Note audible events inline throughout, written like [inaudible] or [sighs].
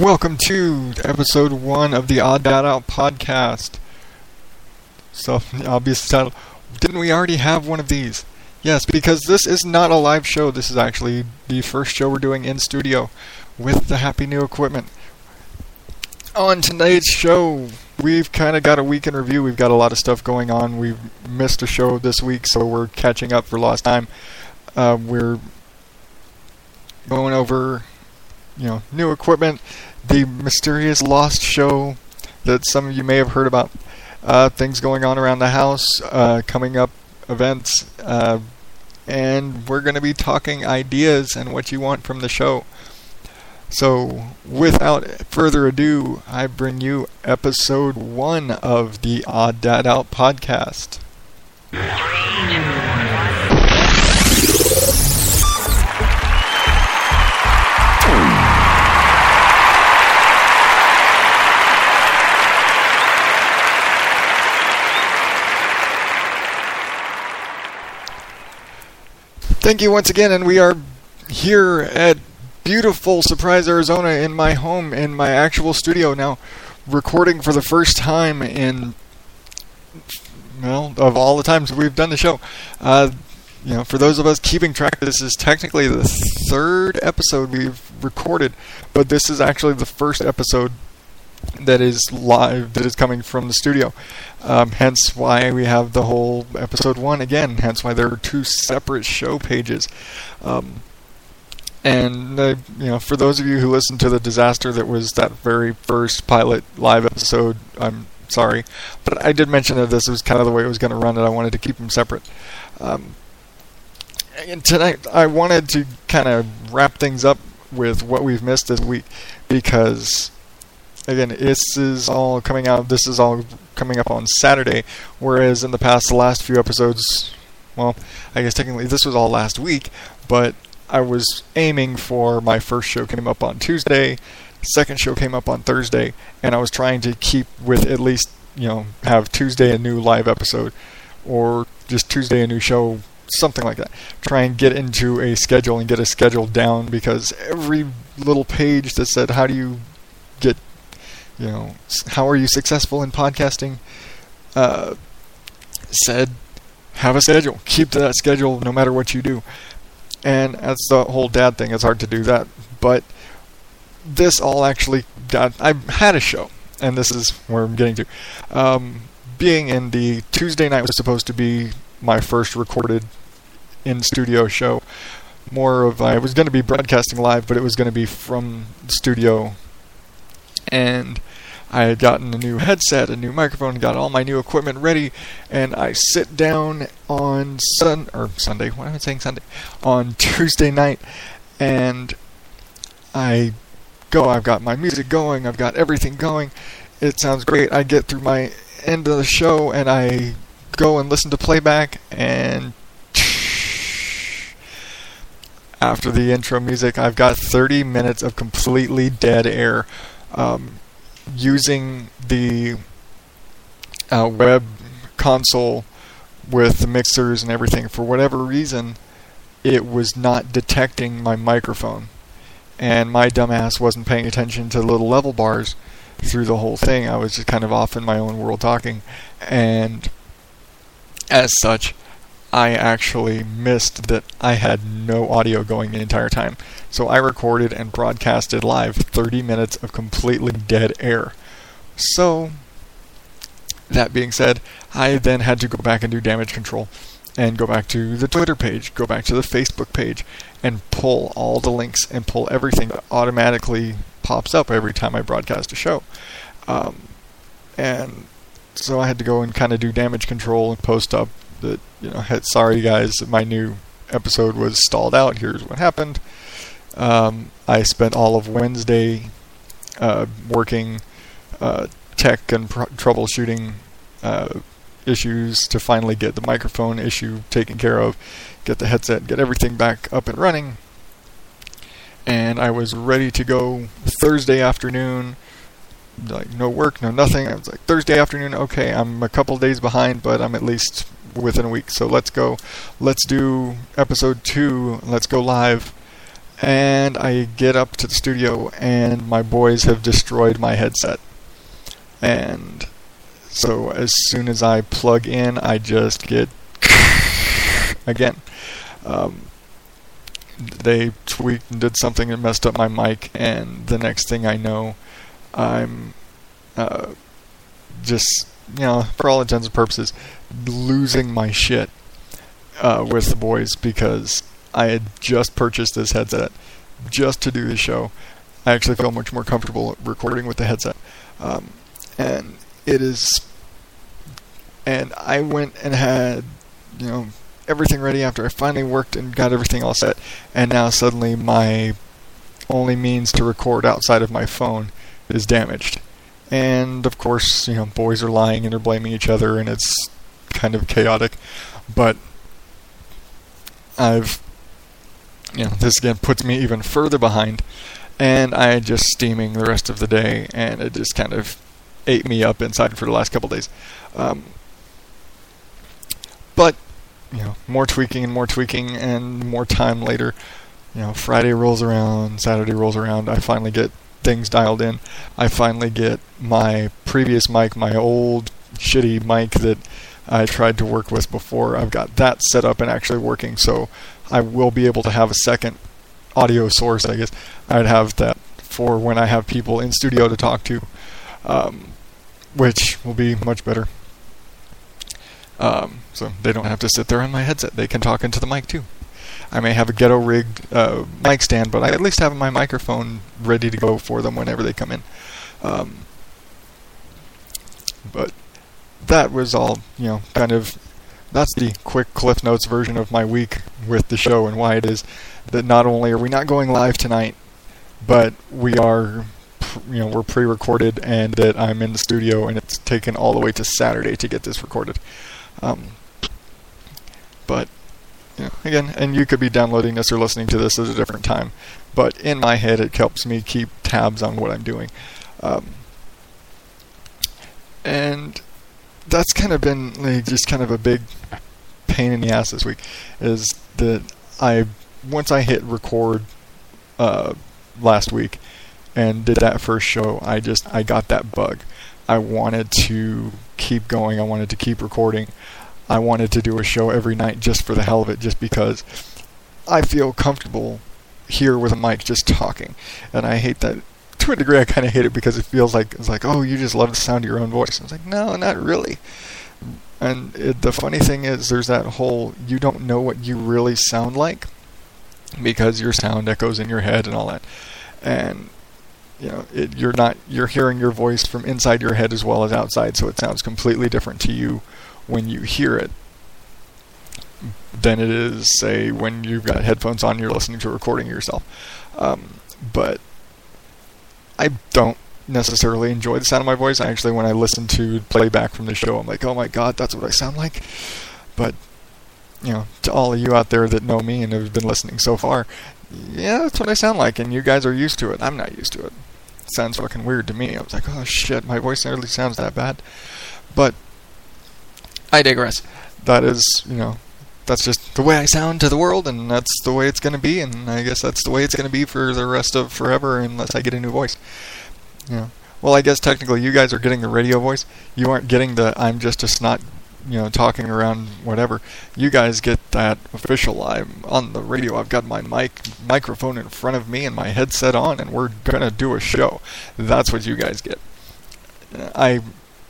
Welcome to episode one of the Odd Dad Out podcast. So, obvious title. Didn't we already have one of these? Yes, because this is not a live show. This is actually the first show we're doing in studio with the happy new equipment. On tonight's show, we've kind of got a week in review. We've got a lot of stuff going on. We've missed a show this week, so we're catching up for lost time. Uh, we're going over you know, new equipment, the mysterious lost show that some of you may have heard about, uh, things going on around the house, uh, coming up events, uh, and we're going to be talking ideas and what you want from the show. So, without further ado, I bring you episode one of the Odd Dad Out podcast. Thank you once again, and we are here at beautiful Surprise, Arizona, in my home, in my actual studio now, recording for the first time in, well, of all the times we've done the show. Uh, you know, for those of us keeping track, this is technically the third episode we've recorded, but this is actually the first episode that is live, that is coming from the studio. Um, hence why we have the whole episode one again. Hence why there are two separate show pages. Um, and uh, you know, for those of you who listened to the disaster that was that very first pilot live episode, I'm sorry, but I did mention that this was kind of the way it was going to run, and I wanted to keep them separate. Um, and tonight, I wanted to kind of wrap things up with what we've missed this week because again, this is all coming out. This is all coming up on Saturday, whereas in the past, the last few episodes, well, I guess technically this was all last week, but I was aiming for my first show came up on Tuesday, second show came up on Thursday, and I was trying to keep with at least you know have Tuesday a new live episode, or just Tuesday a new show. Something like that. Try and get into a schedule and get a schedule down because every little page that said, How do you get you know, how are you successful in podcasting? Uh, said, have a schedule. Keep to that schedule no matter what you do. And that's the whole dad thing. It's hard to do that. But this all actually got. I had a show, and this is where I'm getting to. Um, being in the Tuesday night was supposed to be my first recorded in studio show. More of I was going to be broadcasting live, but it was going to be from the studio and I had gotten a new headset, a new microphone, got all my new equipment ready, and I sit down on Sun or Sunday. Why am I saying Sunday? On Tuesday night, and I go. I've got my music going. I've got everything going. It sounds great. I get through my end of the show, and I go and listen to playback, and after the intro music, I've got 30 minutes of completely dead air um, using the uh, web console with the mixers and everything, for whatever reason, it was not detecting my microphone. And my dumbass wasn't paying attention to the little level bars through the whole thing. I was just kind of off in my own world talking. And as such, I actually missed that I had no audio going the entire time. So I recorded and broadcasted live 30 minutes of completely dead air. So, that being said, I then had to go back and do damage control and go back to the Twitter page, go back to the Facebook page, and pull all the links and pull everything that automatically pops up every time I broadcast a show. Um, and so I had to go and kind of do damage control and post up that you know, sorry guys, my new episode was stalled out. Here's what happened. Um, I spent all of Wednesday uh, working uh, tech and pr- troubleshooting uh, issues to finally get the microphone issue taken care of, get the headset, get everything back up and running. And I was ready to go Thursday afternoon. Like no work, no nothing. I was like Thursday afternoon. Okay, I'm a couple days behind, but I'm at least within a week. So let's go. Let's do episode two. Let's go live. and I get up to the studio, and my boys have destroyed my headset. And so as soon as I plug in, I just get [laughs] again. Um, they tweaked and did something that messed up my mic, and the next thing I know, I'm uh, just, you know, for all intents and purposes, losing my shit uh, with the boys because I had just purchased this headset just to do the show. I actually feel much more comfortable recording with the headset. Um, and it is. And I went and had, you know, everything ready after I finally worked and got everything all set. And now suddenly my only means to record outside of my phone is damaged. And of course, you know, boys are lying and they're blaming each other, and it's kind of chaotic. But I've, you know, this again puts me even further behind, and I just steaming the rest of the day, and it just kind of ate me up inside for the last couple days. Um, but you know, more tweaking and more tweaking, and more time later, you know, Friday rolls around, Saturday rolls around. I finally get things dialed in. I finally get my previous mic, my old shitty mic that I tried to work with before. I've got that set up and actually working, so I will be able to have a second audio source. I guess I'd have that for when I have people in studio to talk to, um, which will be much better. Um, so they don't have to sit there on my headset. They can talk into the mic too. I may have a ghetto rigged uh, mic stand, but I at least have my microphone ready to go for them whenever they come in. Um, but that was all, you know, kind of. That's the quick Cliff Notes version of my week with the show and why it is that not only are we not going live tonight, but we are, you know, we're pre-recorded and that I'm in the studio and it's taken all the way to Saturday to get this recorded. Um, but you know, again, and you could be downloading this or listening to this at a different time. But in my head, it helps me keep tabs on what I'm doing. Um, and that's kind of been like, just kind of a big pain in the ass this week. Is that I once I hit record uh, last week and did that first show, I just I got that bug. I wanted to keep going. I wanted to keep recording. I wanted to do a show every night just for the hell of it, just because I feel comfortable here with a mic just talking. And I hate that to a degree. I kind of hate it because it feels like it's like, oh, you just love the sound of your own voice. And it's like, no, not really. And it, the funny thing is, there's that whole you don't know what you really sound like because your sound echoes in your head and all that. And you know, it, you're not you're hearing your voice from inside your head as well as outside, so it sounds completely different to you when you hear it than it is, say, when you've got headphones on, you're listening to a recording yourself. Um, but I don't necessarily enjoy the sound of my voice. Actually, when I listen to playback from the show, I'm like, oh my god, that's what I sound like. But you know, to all of you out there that know me and have been listening so far, yeah, that's what I sound like, and you guys are used to it. I'm not used to it. it sounds fucking weird to me. I was like, oh shit, my voice nearly sounds that bad. But I digress. That is, you know, that's just the way I sound to the world, and that's the way it's going to be, and I guess that's the way it's going to be for the rest of forever unless I get a new voice. Know. Well, I guess technically you guys are getting the radio voice. You aren't getting the I'm just a snot, you know, talking around whatever. You guys get that official. I'm on the radio. I've got my mic microphone in front of me and my headset on, and we're gonna do a show. That's what you guys get. I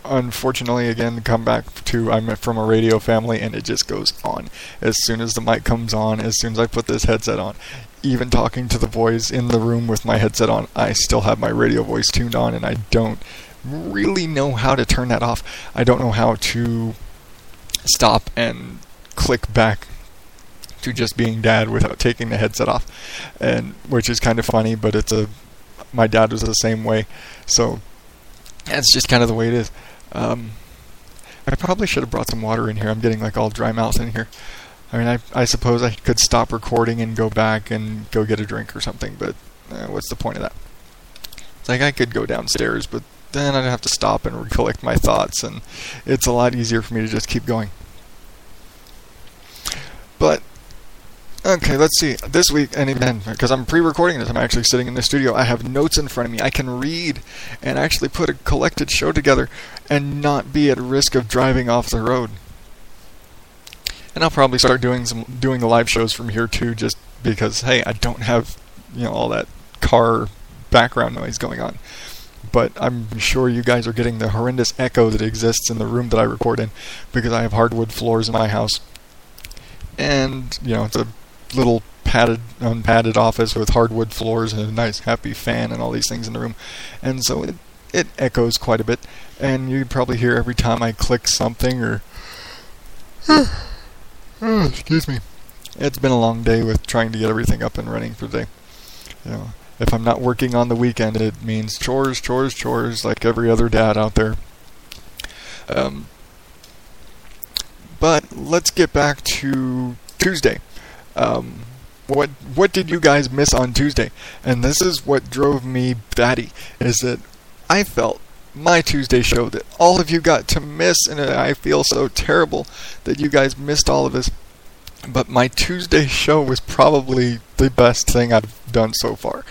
unfortunately again come back to I'm from a radio family and it just goes on. As soon as the mic comes on as soon as I put this headset on even talking to the boys in the room with my headset on I still have my radio voice tuned on and I don't really know how to turn that off. I don't know how to stop and click back to just being dad without taking the headset off and which is kind of funny but it's a my dad was the same way. So that's just kind of the way it is um, I probably should have brought some water in here. I'm getting like all dry mouth in here. I mean, I, I suppose I could stop recording and go back and go get a drink or something, but uh, what's the point of that? It's like I could go downstairs, but then I'd have to stop and recollect my thoughts, and it's a lot easier for me to just keep going. But Okay, let's see. This week, and even because I'm pre-recording this, I'm actually sitting in the studio. I have notes in front of me. I can read and actually put a collected show together and not be at risk of driving off the road. And I'll probably start doing some doing the live shows from here too, just because hey, I don't have you know all that car background noise going on. But I'm sure you guys are getting the horrendous echo that exists in the room that I record in because I have hardwood floors in my house. And, you know, it's a little padded, unpadded office with hardwood floors and a nice, happy fan and all these things in the room. And so it, it echoes quite a bit. And you probably hear every time I click something or. [sighs] oh, excuse me. It's been a long day with trying to get everything up and running for the day. You know, if I'm not working on the weekend, it means chores, chores, chores, like every other dad out there. Um, but let's get back to Tuesday. Um, what what did you guys miss on Tuesday? And this is what drove me batty is that I felt my Tuesday show that all of you got to miss, and I feel so terrible that you guys missed all of this. But my Tuesday show was probably the best thing I've done so far.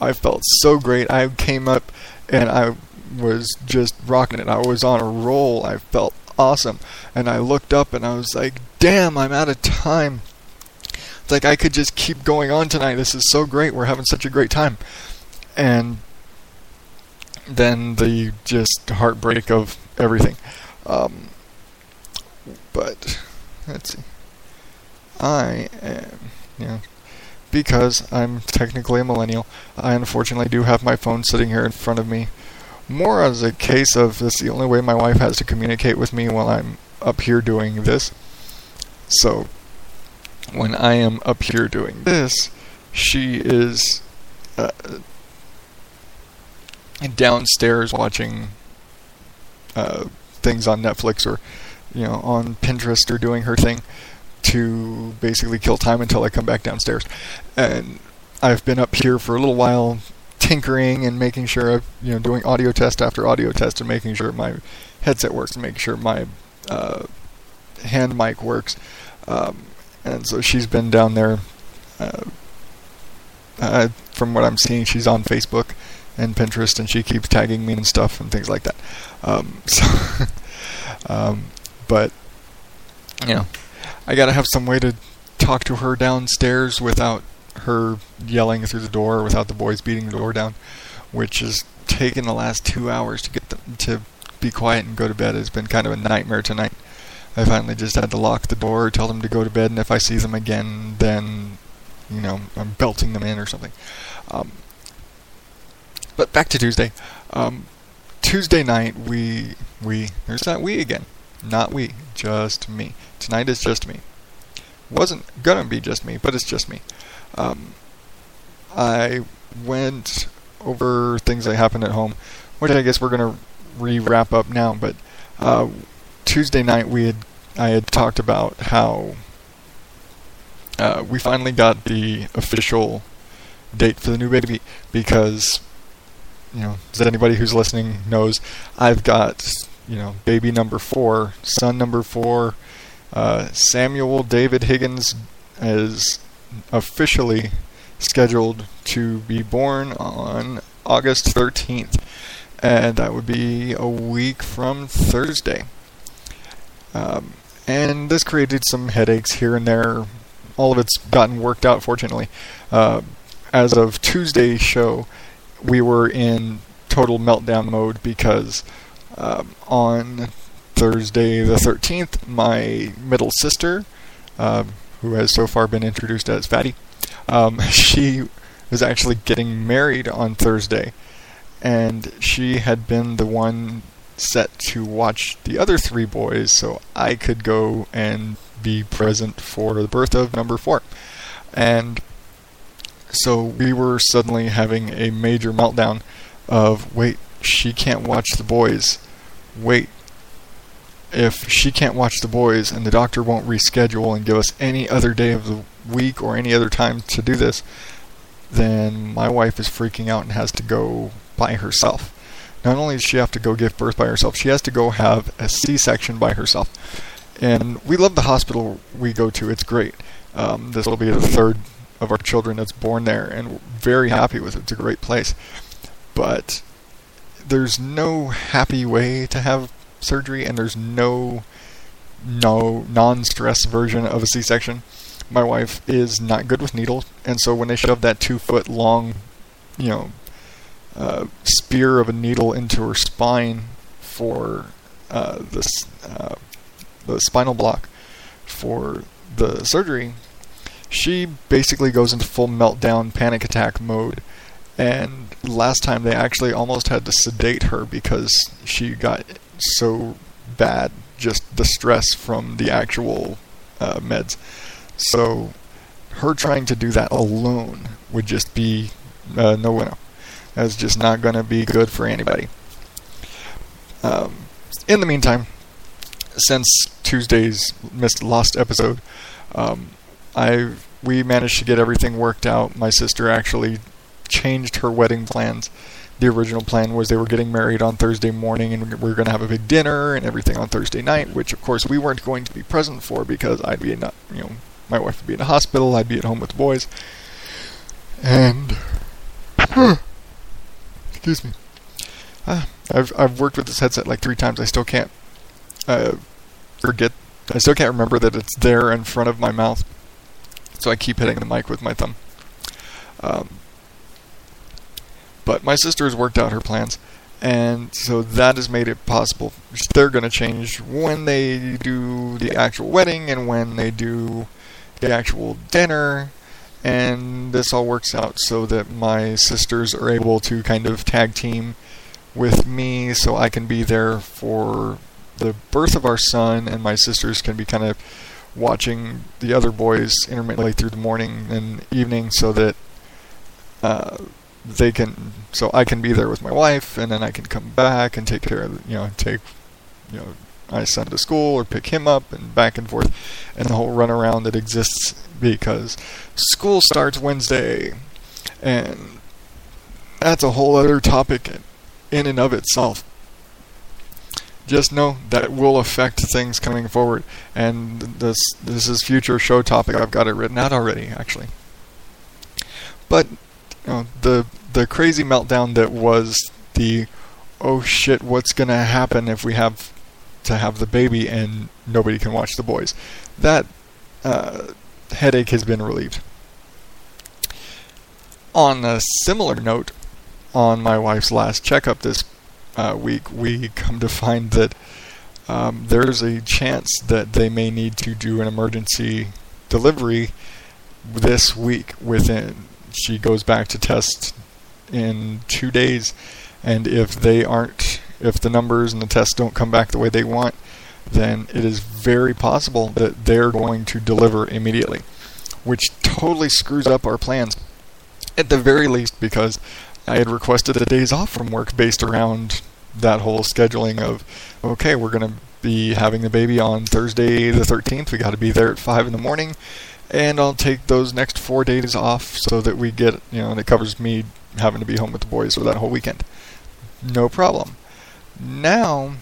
I felt so great. I came up and I was just rocking it. I was on a roll. I felt awesome. And I looked up and I was like, damn, I'm out of time. It's like I could just keep going on tonight. This is so great. We're having such a great time. And then the just heartbreak of everything. Um, but let's see. I am, know, because I'm technically a millennial, I unfortunately do have my phone sitting here in front of me. More as a case of this the only way my wife has to communicate with me while I'm up here doing this. So when I am up here doing this, she is uh, downstairs watching uh, things on Netflix or you know on Pinterest or doing her thing to basically kill time until I come back downstairs. And I've been up here for a little while tinkering and making sure I've, you know, doing audio test after audio test and making sure my headset works and making sure my uh, hand mic works. Um, and so she's been down there. Uh, from what I'm seeing, she's on Facebook and Pinterest, and she keeps tagging me and stuff and things like that. Um, [laughs] so, um, but you know, I gotta have some way to talk to her downstairs without her yelling through the door, without the boys beating the door down, which has taken the last two hours to get them to be quiet and go to bed. It's been kind of a nightmare tonight. I finally just had to lock the door, tell them to go to bed, and if I see them again, then, you know, I'm belting them in or something. Um, but back to Tuesday. Um, Tuesday night, we, we, there's that we again. Not we, just me. Tonight is just me. Wasn't gonna be just me, but it's just me. Um, I went over things that happened at home, which I guess we're gonna re-wrap up now. But uh, Tuesday night we had I had talked about how uh, we finally got the official date for the new baby because you know as anybody who's listening knows I've got you know, baby number four, son number four, uh, Samuel David Higgins is officially scheduled to be born on August 13th, and that would be a week from Thursday. Um, and this created some headaches here and there. All of it's gotten worked out, fortunately. Uh, as of Tuesday's show, we were in total meltdown mode because um, on Thursday the 13th, my middle sister, um, who has so far been introduced as Fatty, um, [laughs] she was actually getting married on Thursday, and she had been the one set to watch the other three boys so I could go and be present for the birth of number four. And so we were suddenly having a major meltdown of wait, she can't watch the boys wait, if she can't watch the boys and the doctor won't reschedule and give us any other day of the week or any other time to do this, then my wife is freaking out and has to go by herself. Not only does she have to go give birth by herself, she has to go have a C section by herself. And we love the hospital we go to, it's great. Um, this will be the third of our children that's born there, and we're very happy with it. It's a great place. But there's no happy way to have surgery, and there's no no non-stress version of a C-section. My wife is not good with needles, and so when they shove that two-foot long, you know, uh, spear of a needle into her spine for uh, this uh, the spinal block for the surgery, she basically goes into full meltdown, panic attack mode. And last time they actually almost had to sedate her because she got so bad, just the stress from the actual uh, meds. So her trying to do that alone would just be uh, no bueno. That's just not going to be good for anybody. Um, in the meantime, since Tuesday's missed lost episode, um, I we managed to get everything worked out. My sister actually changed her wedding plans. The original plan was they were getting married on Thursday morning and we were going to have a big dinner and everything on Thursday night, which of course we weren't going to be present for because I'd be in, you know, my wife would be in a hospital, I'd be at home with the boys, and [coughs] excuse me. Uh, I've I've worked with this headset like three times. I still can't uh, forget. I still can't remember that it's there in front of my mouth. So I keep hitting the mic with my thumb. Um, but my sister has worked out her plans, and so that has made it possible. They're going to change when they do the actual wedding and when they do the actual dinner, and this all works out so that my sisters are able to kind of tag team with me so I can be there for the birth of our son, and my sisters can be kind of watching the other boys intermittently through the morning and evening so that uh, they can so I can be there with my wife and then I can come back and take care of you know take you know my son to school or pick him up and back and forth. And the whole run around that exists because school starts Wednesday and that's a whole other topic in and of itself just know that will affect things coming forward. And this this is future show topic. I've got it written out already, actually. But you know, the the crazy meltdown that was the oh shit, what's gonna happen if we have to have the baby and nobody can watch the boys? That uh, headache has been relieved. On a similar note, on my wife's last checkup this uh, week, we come to find that um, there's a chance that they may need to do an emergency delivery this week. Within she goes back to test in two days, and if they aren't, if the numbers and the tests don't come back the way they want, then it is very possible that they're going to deliver immediately, which totally screws up our plans. At the very least, because I had requested the days off from work based around that whole scheduling of, okay, we're going to be having the baby on Thursday the 13th. We got to be there at 5 in the morning. And I'll take those next four days off so that we get, you know, and it covers me having to be home with the boys for that whole weekend. No problem. Now,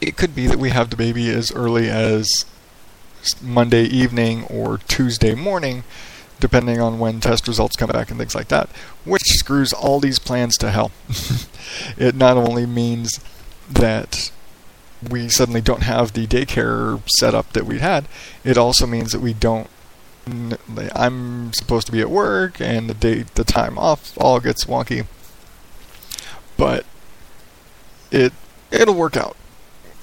it could be that we have the baby as early as Monday evening or Tuesday morning depending on when test results come back and things like that, which screws all these plans to hell. [laughs] it not only means that we suddenly don't have the daycare setup that we had, it also means that we don't. I'm supposed to be at work, and the date, the time off, all gets wonky. But it it'll work out.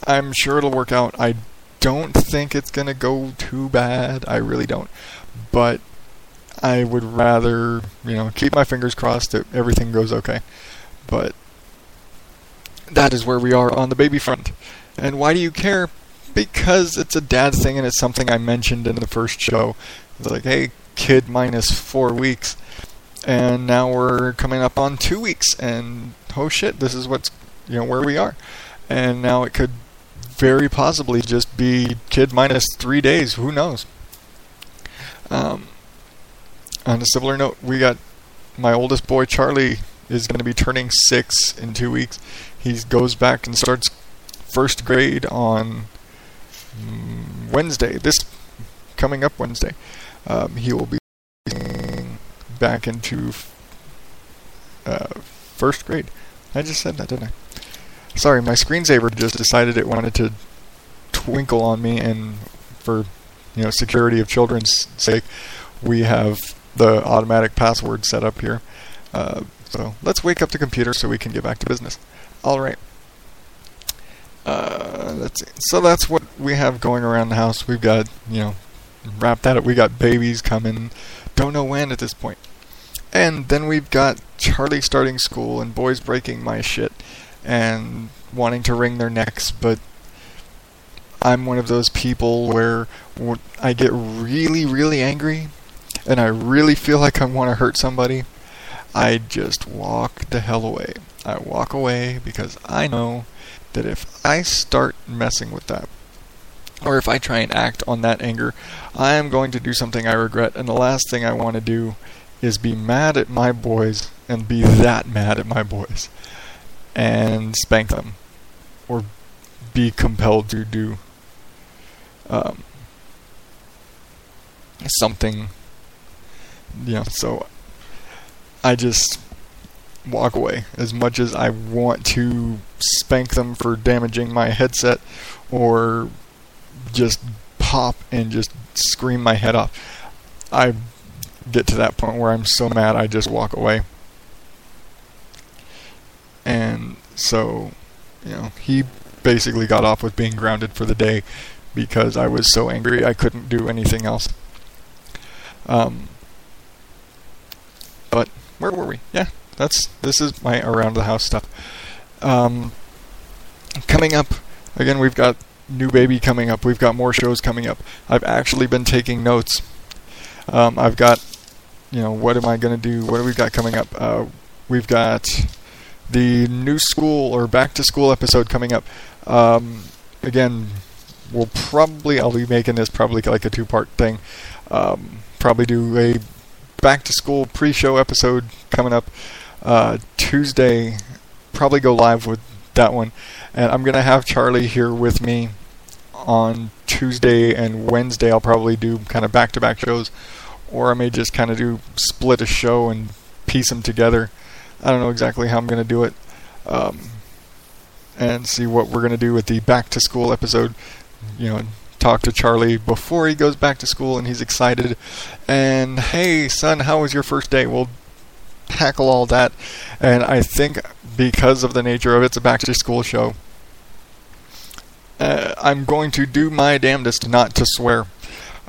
I'm sure it'll work out. I don't think it's gonna go too bad. I really don't. But I would rather, you know, keep my fingers crossed that everything goes okay. But that is where we are on the baby front. And why do you care? Because it's a dad thing and it's something I mentioned in the first show. It's like, hey, kid minus four weeks. And now we're coming up on two weeks. And oh shit, this is what's, you know, where we are. And now it could very possibly just be kid minus three days. Who knows? Um, on a similar note, we got my oldest boy Charlie is going to be turning six in two weeks. He goes back and starts first grade on mm, Wednesday. This coming up Wednesday. Um, he will be back into uh, first grade. I just said that, didn't I? Sorry, my screensaver just decided it wanted to twinkle on me, and for you know security of children's sake, we have the automatic password set up here. Uh, so let's wake up the computer so we can get back to business. All right. Uh. So that's what we have going around the house. We've got you know, wrap that up. We got babies coming. Don't know when at this point. And then we've got Charlie starting school and boys breaking my shit and wanting to wring their necks, but I'm one of those people where I get really, really angry and I really feel like I want to hurt somebody. I just walk the hell away. I walk away because I know that if I start messing with that, or if I try and act on that anger, I am going to do something I regret. And the last thing I want to do is be mad at my boys and be that mad at my boys and spank them or be compelled to do um, something know so I just walk away as much as I want to spank them for damaging my headset or just pop and just scream my head off I get to that point where I'm so mad I just walk away. And so, you know, he basically got off with being grounded for the day because I was so angry I couldn't do anything else. Um, where were we? Yeah, that's this is my around the house stuff. Um, coming up again, we've got new baby coming up. We've got more shows coming up. I've actually been taking notes. Um, I've got you know, what am I going to do? What do we got coming up? Uh, we've got the new school or back to school episode coming up. Um, again, we'll probably I'll be making this probably like a two part thing. Um, probably do a back to school pre show episode coming up uh, Tuesday. Probably go live with that one, and I'm gonna have Charlie here with me on Tuesday and Wednesday. I'll probably do kind of back to back shows or I may just kind of do split a show and piece them together. I don't know exactly how I'm going to do it, um, and see what we're going to do with the back to school episode. You know, talk to Charlie before he goes back to school, and he's excited. And hey, son, how was your first day? We'll tackle all that, and I think because of the nature of it, it's a back to school show. Uh, I'm going to do my damnedest not to swear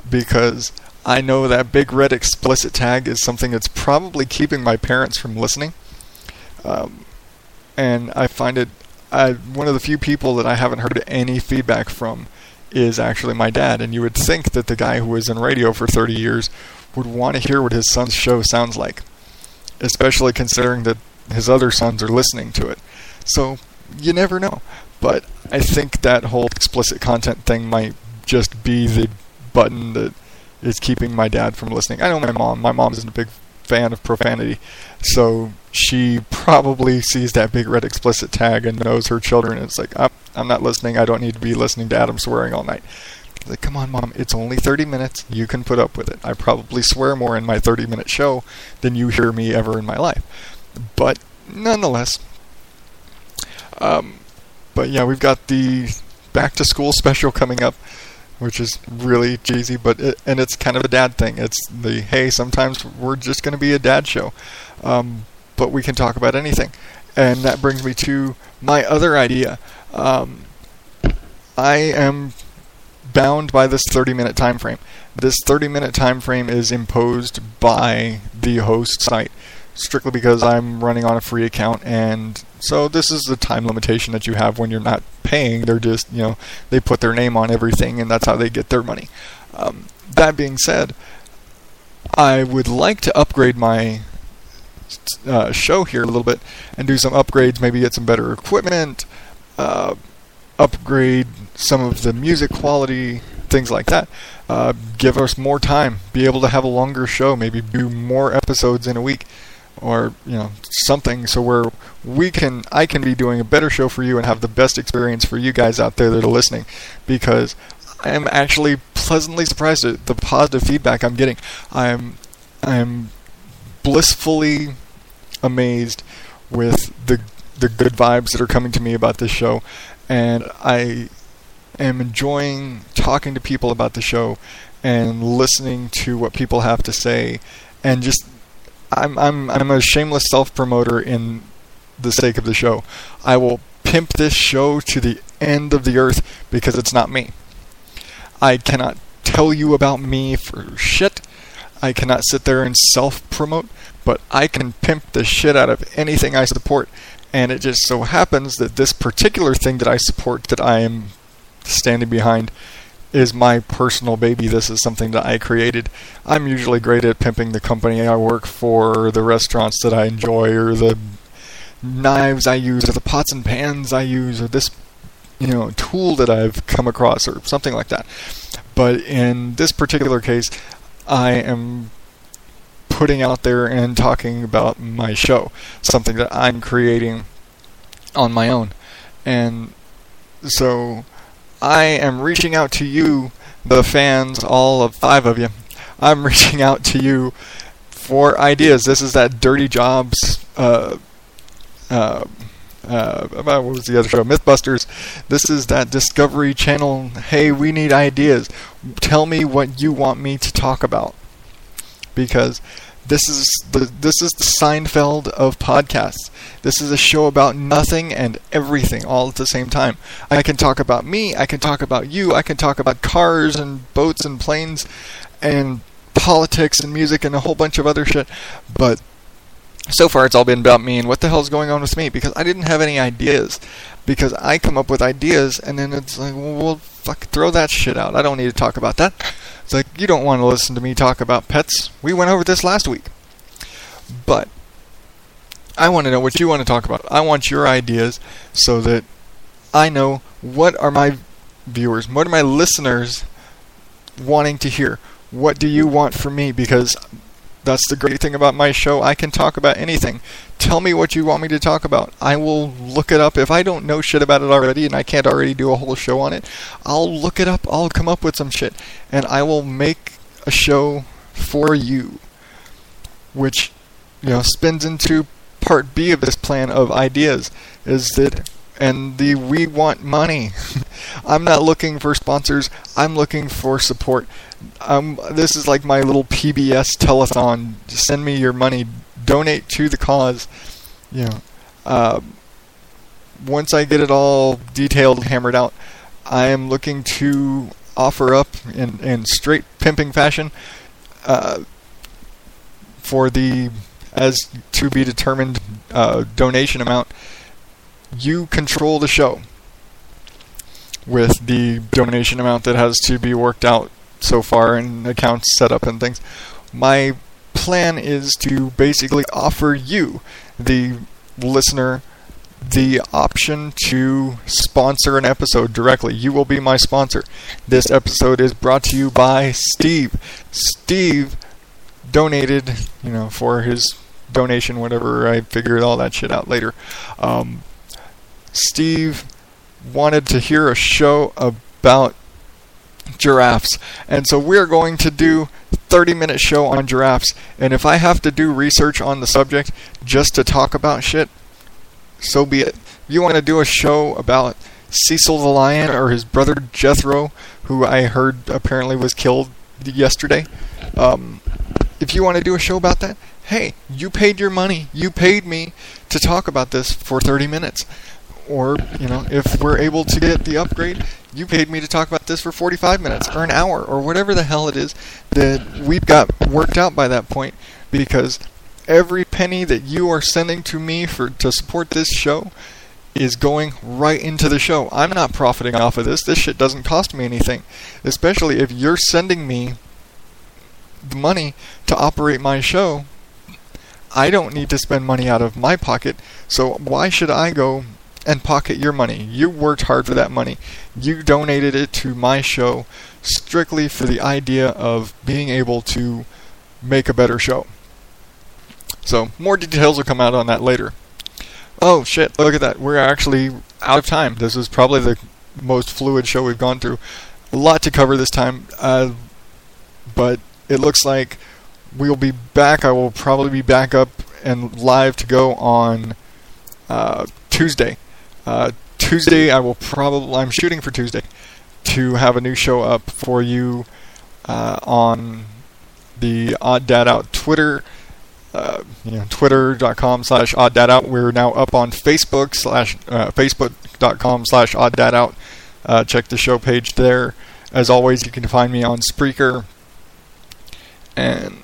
because I know that big red explicit tag is something that's probably keeping my parents from listening. Um, and I find it I, one of the few people that I haven't heard any feedback from is actually my dad. And you would think that the guy who was in radio for 30 years would want to hear what his son's show sounds like, especially considering that his other sons are listening to it. So you never know. But I think that whole explicit content thing might just be the button that is keeping my dad from listening. I know my mom. My mom isn't a big fan of profanity, so she probably sees that big red explicit tag and knows her children. It's like, oh, I'm not listening. I don't need to be listening to Adam swearing all night. Like, come on, mom. It's only 30 minutes. You can put up with it. I probably swear more in my 30 minute show than you hear me ever in my life. But nonetheless, um, but yeah, we've got the back to school special coming up which is really cheesy, but it, and it's kind of a dad thing. It's the hey, sometimes we're just going to be a dad show, um, but we can talk about anything, and that brings me to my other idea. Um, I am bound by this 30 minute time frame. This 30 minute time frame is imposed by the host site strictly because I'm running on a free account and so this is the time limitation that you have when you're not paying. They're just, you know, they put their name on everything and that's how they get their money. Um, that being said, I would like to upgrade my uh, show here a little bit and do some upgrades, maybe get some better equipment, uh, upgrade some of the music quality, things like that. Uh, give us more time, be able to have a longer show, maybe do more episodes in a week or you know something. So where we can I can be doing a better show for you and have the best experience for you guys out there that are listening. Because I am actually pleasantly surprised at the positive feedback I'm getting. I'm I'm blissfully amazed with the the good vibes that are coming to me about this show, and I am enjoying talking to people about the show and listening to what people have to say, and just I'm I'm I'm a shameless self promoter in the sake of the show. I will pimp this show to the end of the earth because it's not me. I cannot tell you about me for shit. I cannot sit there and self promote, but I can pimp the shit out of anything I support. And it just so happens that this particular thing that I support, that I am standing behind, is my personal baby. This is something that I created. I'm usually great at pimping the company I work for, the restaurants that I enjoy, or the knives I use, or the pots and pans I use, or this you know tool that I've come across, or something like that. But in this particular case, I am putting out there and talking about my show, something that I'm creating on my own. And so I am reaching out to you, the fans, all of five of you. I'm [laughs] reaching out to you for ideas. This is that Dirty Jobs. Uh, uh, uh, what was the other show? Mythbusters. This is that Discovery Channel. Hey, we need ideas. Tell me what you want me to talk about, because this is the this is the Seinfeld of podcasts. This is a show about nothing and everything all at the same time. I can talk about me. I can talk about you. I can talk about cars and boats and planes, and politics and music and a whole bunch of other shit. But so far it's all been about me and what the hell's going on with me because I didn't have any ideas. Because I come up with ideas and then it's like, well, fuck, throw that shit out. I don't need to talk about that. It's like, you don't want to listen to me talk about pets. We went over this last week. But I want to know what you want to talk about. I want your ideas so that I know what are my viewers, what are my listeners wanting to hear. What do you want from me? Because that's the great thing about my show. I can talk about anything. Tell me what you want me to talk about. I will look it up. If I don't know shit about it already and I can't already do a whole show on it, I'll look it up. I'll come up with some shit. And I will make a show for you. Which, you know, spins into part B of this plan of ideas. Is that and the we want money. [laughs] I'm not looking for sponsors. I'm looking for support. Um, this is like my little PBS telethon. Send me your money. Donate to the cause. You know, uh, once I get it all detailed, hammered out, I am looking to offer up in, in straight pimping fashion uh, for the as to be determined uh, donation amount you control the show with the donation amount that has to be worked out so far and accounts set up and things. My plan is to basically offer you, the listener, the option to sponsor an episode directly. You will be my sponsor. This episode is brought to you by Steve. Steve donated, you know, for his donation, whatever. I figured all that shit out later. Um, Steve wanted to hear a show about giraffes. And so we're going to do 30 minute show on giraffes. And if I have to do research on the subject just to talk about shit, so be it. If you want to do a show about Cecil the lion or his brother Jethro, who I heard apparently was killed yesterday, um, if you want to do a show about that, hey, you paid your money. You paid me to talk about this for 30 minutes or you know if we're able to get the upgrade you paid me to talk about this for 45 minutes or an hour or whatever the hell it is that we've got worked out by that point because every penny that you are sending to me for to support this show is going right into the show. I'm not profiting off of this. This shit doesn't cost me anything. Especially if you're sending me the money to operate my show. I don't need to spend money out of my pocket. So why should I go and pocket your money. You worked hard for that money. You donated it to my show strictly for the idea of being able to make a better show. So, more details will come out on that later. Oh shit, look at that. We're actually out of time. This is probably the most fluid show we've gone through. a lot to cover this time, uh, but it looks like we'll be back. I will probably be back up and live to go on uh, Tuesday. Uh, Tuesday, I will probably. I'm shooting for Tuesday to have a new show up for you uh, on the Odd Dad Out Twitter. Uh, you know, twitter.com slash odd dad out. We're now up on Facebook slash uh, facebook.com slash odd dad out. Uh, check the show page there. As always, you can find me on Spreaker. And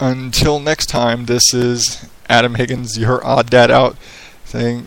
until next time, this is Adam Higgins, your odd dad out, saying